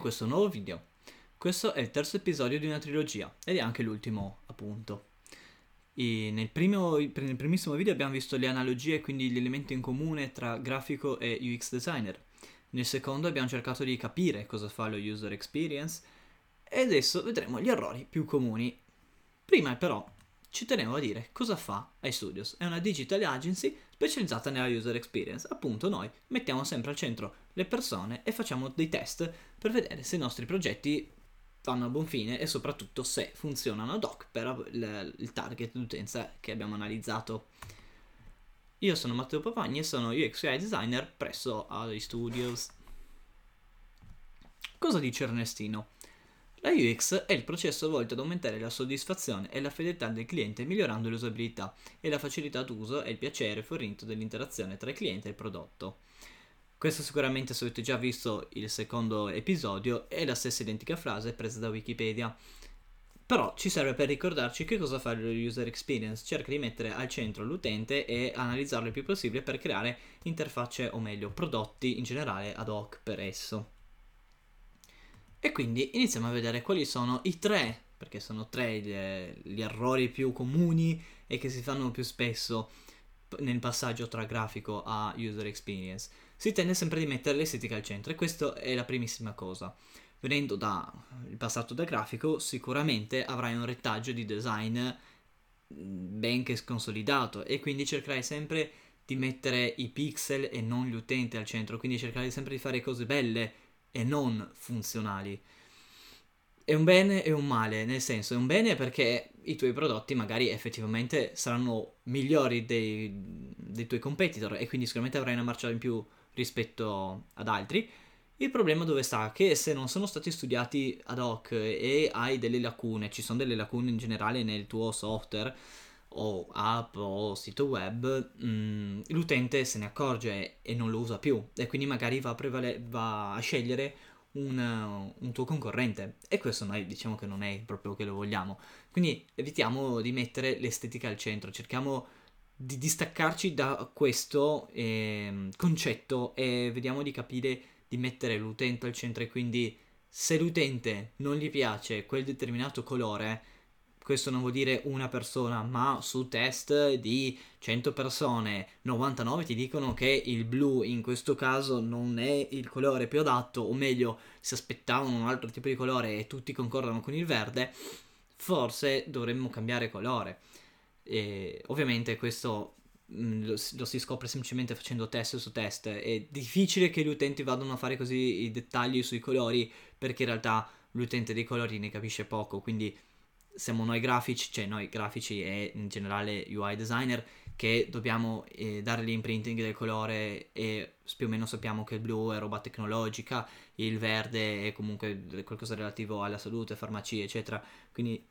questo nuovo video. Questo è il terzo episodio di una trilogia ed è anche l'ultimo, appunto. Nel, primo, nel, primissimo video abbiamo visto le analogie e quindi gli elementi in comune tra grafico e UX designer. Nel secondo abbiamo cercato di capire cosa fa lo user experience e adesso vedremo gli errori più comuni. Prima però ci tenevo a dire cosa fa iStudios. È una digital agency specializzata nella user experience. Appunto noi mettiamo sempre al centro le persone e facciamo dei test per vedere se i nostri progetti vanno a buon fine e soprattutto se funzionano ad hoc per il, target d'utenza che abbiamo analizzato. Io sono Matteo Papagni e sono UX UI designer presso AI Studios. Cosa dice Ernestino? La UX è il processo volto ad aumentare la soddisfazione e la fedeltà del cliente migliorando l'usabilità e la facilità d'uso e il piacere fornito dell'interazione tra il cliente e il prodotto. Questo sicuramente se avete già visto il secondo episodio è la stessa identica frase presa da Wikipedia. Però ci serve per ricordarci che cosa fa lo user experience, cerca di mettere al centro l'utente e analizzarlo il più possibile per creare interfacce o meglio prodotti in generale ad hoc per esso. E quindi iniziamo a vedere quali sono i tre, perché sono tre gli, gli errori più comuni e che si fanno più spesso nel passaggio tra grafico a user experience si tende sempre a mettere l'estetica al centro e questa è la primissima cosa. Venendo dal passato da grafico, sicuramente avrai un retaggio di design ben che consolidato e quindi cercherai sempre di mettere i pixel e non gli utenti al centro, quindi cercherai sempre di fare cose belle e non funzionali. È un bene e un male, nel senso è un bene perché i tuoi prodotti magari effettivamente saranno migliori dei, dei tuoi competitor e quindi sicuramente avrai una marcia in più rispetto ad altri. Il problema dove sta? Che se non sono stati studiati ad hoc e hai delle lacune, ci sono delle lacune in generale nel tuo software o app o sito web, mh, mm, l'utente se ne accorge e non lo usa più. E quindi magari va a, prevale- va a scegliere un, un, tuo concorrente. E questo noi diciamo che non è proprio che lo vogliamo. Quindi evitiamo di mettere l'estetica al centro, cerchiamo di distaccarci da questo eh, concetto e vediamo di capire di mettere l'utente al centro. E quindi se l'utente non gli piace quel determinato colore, questo non vuol dire una persona, ma su test di 100 persone, 99 ti dicono che il blu in questo caso non è il colore più adatto, o meglio, si aspettavano un altro tipo di colore e tutti concordano con il verde, forse dovremmo cambiare colore. E ovviamente questo mm, lo, lo, si scopre semplicemente facendo test su test. È difficile che gli utenti vadano a fare così i dettagli sui colori perché in realtà l'utente dei colori ne capisce poco. Quindi siamo noi grafici, cioè noi grafici e in generale UI designer che dobbiamo eh, dare l'imprinting del colore e più o meno sappiamo che il blu è roba tecnologica, il verde è comunque qualcosa relativo alla salute, farmacie, eccetera. Quindi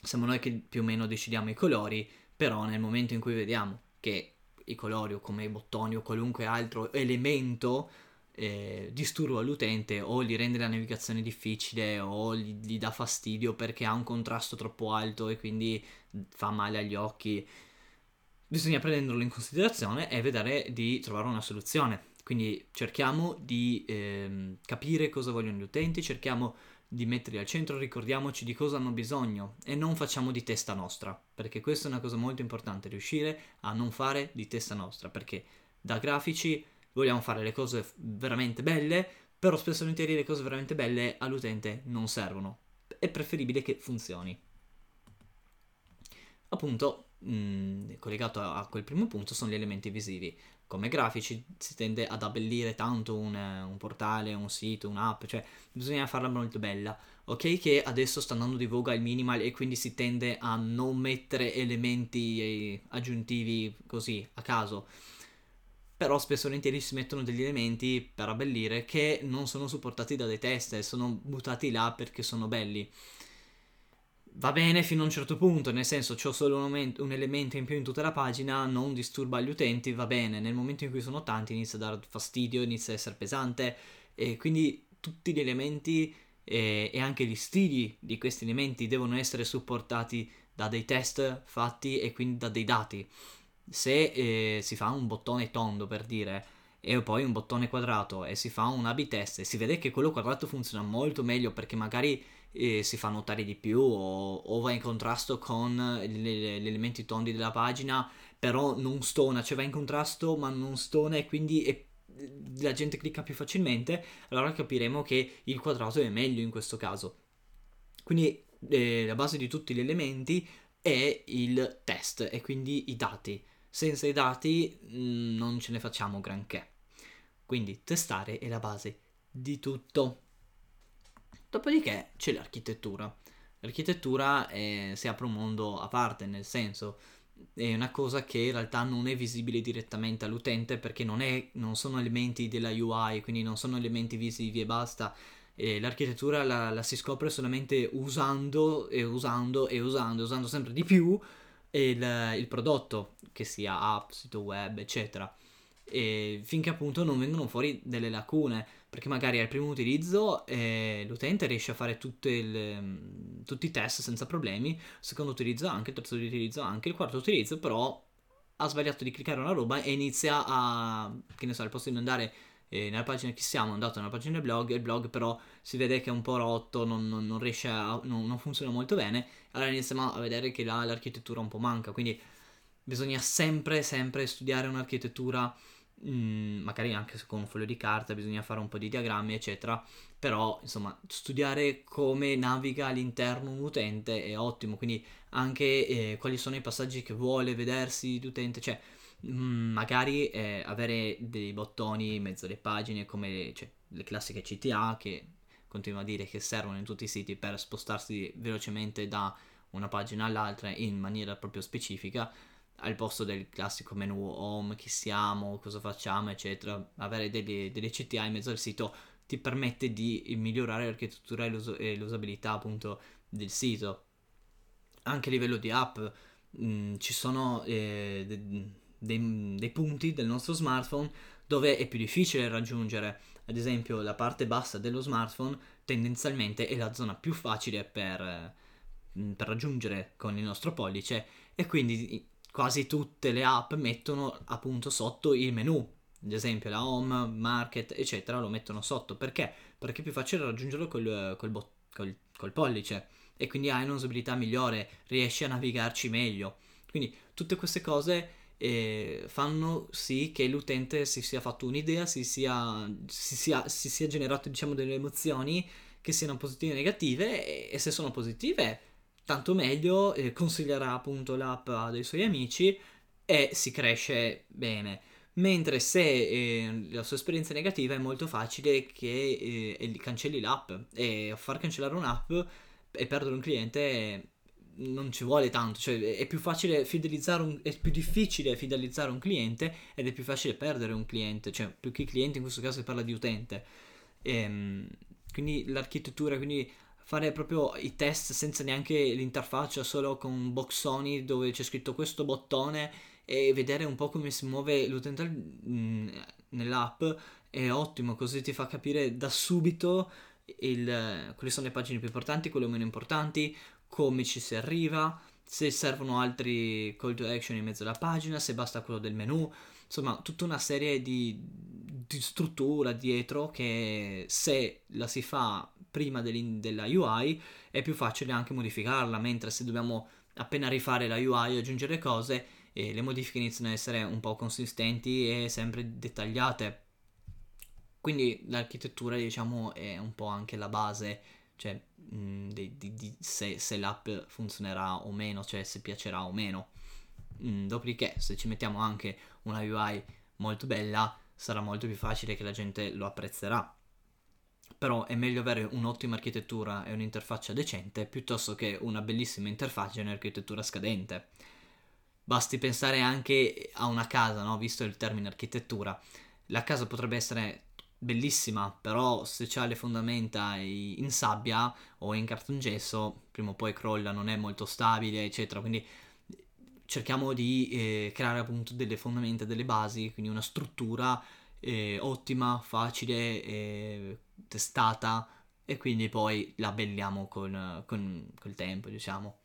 siamo noi che più o meno decidiamo i colori, però nel momento in cui vediamo che i colori o come i bottoni o qualunque altro elemento eh, disturba l'utente o gli rende la navigazione difficile o gli, gli, dà fastidio perché ha un contrasto troppo alto e quindi fa male agli occhi, bisogna prenderlo in considerazione e vedere di trovare una soluzione. Quindi cerchiamo di eh, capire cosa vogliono gli utenti, cerchiamo di metterli al centro, ricordiamoci di cosa hanno bisogno e non facciamo di testa nostra, perché questa è una cosa molto importante, riuscire a non fare di testa nostra, perché da grafici vogliamo fare le cose veramente belle, però spesso e le cose veramente belle all'utente non servono. È preferibile che funzioni. Appunto, mh, mm, collegato a quel primo punto sono gli elementi visivi come grafici si tende ad abbellire tanto un, un, portale, un sito, un'app, cioè bisogna farla molto bella. Ok che adesso sta andando di voga il minimal e quindi si tende a non mettere elementi eh, aggiuntivi così a caso. Però spesso e volentieri si mettono degli elementi per abbellire che non sono supportati da dei test, sono buttati là perché sono belli va bene fino a un certo punto, nel senso ho solo un, momento, un, elemento in più in tutta la pagina, non disturba gli utenti, va bene, nel momento in cui sono tanti inizia a dar fastidio, inizia a essere pesante e quindi tutti gli elementi e, e anche gli stili di questi elementi devono essere supportati da dei test fatti e quindi da dei dati. Se eh, si fa un bottone tondo per dire e poi un bottone quadrato e si fa un A-B test e si vede che quello quadrato funziona molto meglio perché magari eh, si fa notare di più o, o va in contrasto con gli elementi tondi della pagina, però non stona, cioè va in contrasto ma non stona e quindi è, la gente clicca più facilmente, allora capiremo che il quadrato è meglio in questo caso. Quindi eh, la base di tutti gli elementi è il test e quindi i dati. Senza i dati mm, non ce ne facciamo granché. Quindi testare è la base di tutto. Dopodiché c'è l'architettura. L'architettura è, si apre un mondo a parte, nel senso è una cosa che in realtà non è visibile direttamente all'utente perché non, è, non sono elementi della UI, quindi non sono elementi visivi e basta. E l'architettura la, la, si scopre solamente usando e usando e usando, usando sempre di più il, il prodotto, che sia app, sito web, eccetera. E finché appunto non vengono fuori delle lacune, perché magari al primo utilizzo eh, l'utente riesce a fare le, tutti i test senza problemi, secondo utilizzo anche, il terzo utilizzo anche, il quarto utilizzo però ha sbagliato di cliccare una roba e inizia a, che ne so, al posto di andare eh, nella pagina che siamo, andato nella pagina del blog, il blog però si vede che è un po' rotto, non, non, non riesce a, non, non, funziona molto bene, allora iniziamo a vedere che là l'architettura un po' manca, quindi bisogna sempre, sempre studiare un'architettura, mh, mm, magari anche con un foglio di carta, bisogna fare un po' di diagrammi, eccetera, però insomma studiare come naviga all'interno un utente è ottimo, quindi anche eh, quali sono i passaggi che vuole vedersi l'utente, cioè magari eh, avere dei bottoni in mezzo alle pagine come cioè, le classiche CTA che continuo a dire che servono in tutti i siti per spostarsi velocemente da una pagina all'altra in maniera proprio specifica al posto del classico menu home, chi siamo, cosa facciamo, eccetera. Avere delle, delle CTA in mezzo al sito ti permette di migliorare l'architettura e, l'us- e l'usabilità appunto del sito. Anche a livello di app mh, mm, ci sono eh, dei, dei punti del nostro smartphone dove è più difficile raggiungere. Ad esempio, la parte bassa dello smartphone tendenzialmente è la zona più facile per, mm, per raggiungere con il nostro pollice e quindi quasi tutte le app mettono appunto sotto il menu. Ad esempio la home, market, eccetera, lo mettono sotto. Perché? Perché è più facile raggiungerlo col, col, bot, col, col pollice e quindi hai un'usabilità migliore, riesci a navigarci meglio. Quindi tutte queste cose e fanno sì che l'utente si sia fatto un'idea, si sia, si sia, si sia generato diciamo delle emozioni che siano positive o negative e, e se sono positive tanto meglio, eh, consiglierà appunto l'app dei suoi amici e si cresce bene. Mentre se eh, la sua esperienza è negativa è molto facile che eh, cancelli l'app e far cancellare un'app e perdere un cliente non ci vuole tanto, cioè è più facile fidelizzare un, è più difficile fidelizzare un cliente ed è più facile perdere un cliente, cioè più che cliente in questo caso si parla di utente. E, ehm, quindi l'architettura, quindi fare proprio i test senza neanche l'interfaccia, solo con boxoni dove c'è scritto questo bottone e vedere un po' come si muove l'utente mm, nell'app è ottimo, così ti fa capire da subito il, quali sono le pagine più importanti, quelle meno importanti, come ci si arriva, se servono altri call to action in mezzo alla pagina, se basta quello del menu, insomma tutta una serie di, di struttura dietro che se la si fa prima della UI è più facile anche modificarla, mentre se dobbiamo appena rifare la UI e aggiungere cose, eh, le modifiche iniziano ad essere un po' consistenti e sempre dettagliate. Quindi l'architettura diciamo è un po' anche la base cioè mh, mm, di, di, di se, se, l'app funzionerà o meno, cioè se piacerà o meno. Mm, dopodiché, se ci mettiamo anche una UI molto bella, sarà molto più facile che la gente lo apprezzerà. Però è meglio avere un'ottima architettura e un'interfaccia decente piuttosto che una bellissima interfaccia e un'architettura scadente. Basti pensare anche a una casa, no? visto il termine architettura. La casa potrebbe essere bellissima, però se ha le fondamenta in sabbia o in cartongesso, prima o poi crolla, non è molto stabile, eccetera. Quindi cerchiamo di eh, creare appunto delle fondamenta, delle basi, quindi una struttura eh, ottima, facile, eh, testata e quindi poi la abbelliamo con, con, col tempo, diciamo.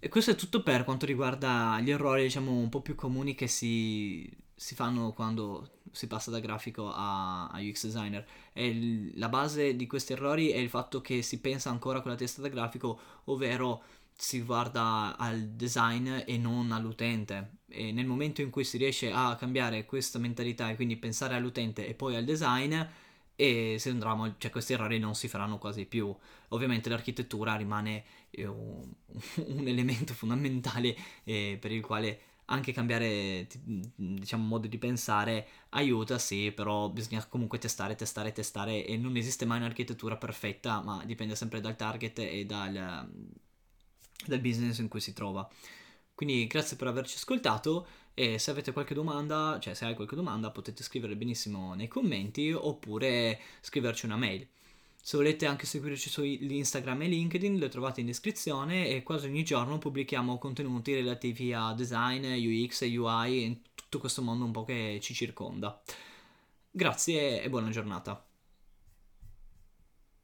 E questo è tutto per quanto riguarda gli errori, diciamo, un po' più comuni che si, si fanno quando si passa da grafico a, a UX designer. E la base di questi errori è il fatto che si pensa ancora con la testa da grafico, ovvero si guarda al design e non all'utente. E nel momento in cui si riesce a cambiare questa mentalità e quindi pensare all'utente e poi al design, e se andremo, cioè questi errori non si faranno quasi più. Ovviamente l'architettura rimane eh, un, un, elemento fondamentale eh, per il quale anche cambiare diciamo modo di pensare aiuta sì però bisogna comunque testare testare testare e non esiste mai un'architettura perfetta ma dipende sempre dal target e dal, dal business in cui si trova quindi grazie per averci ascoltato e se avete qualche domanda, cioè se hai qualche domanda potete scrivere benissimo nei commenti oppure scriverci una mail. Se volete anche seguirci su Instagram e LinkedIn le trovate in descrizione e quasi ogni giorno pubblichiamo contenuti relativi a design, UX, UI e tutto questo mondo un po' che ci circonda. Grazie e buona giornata.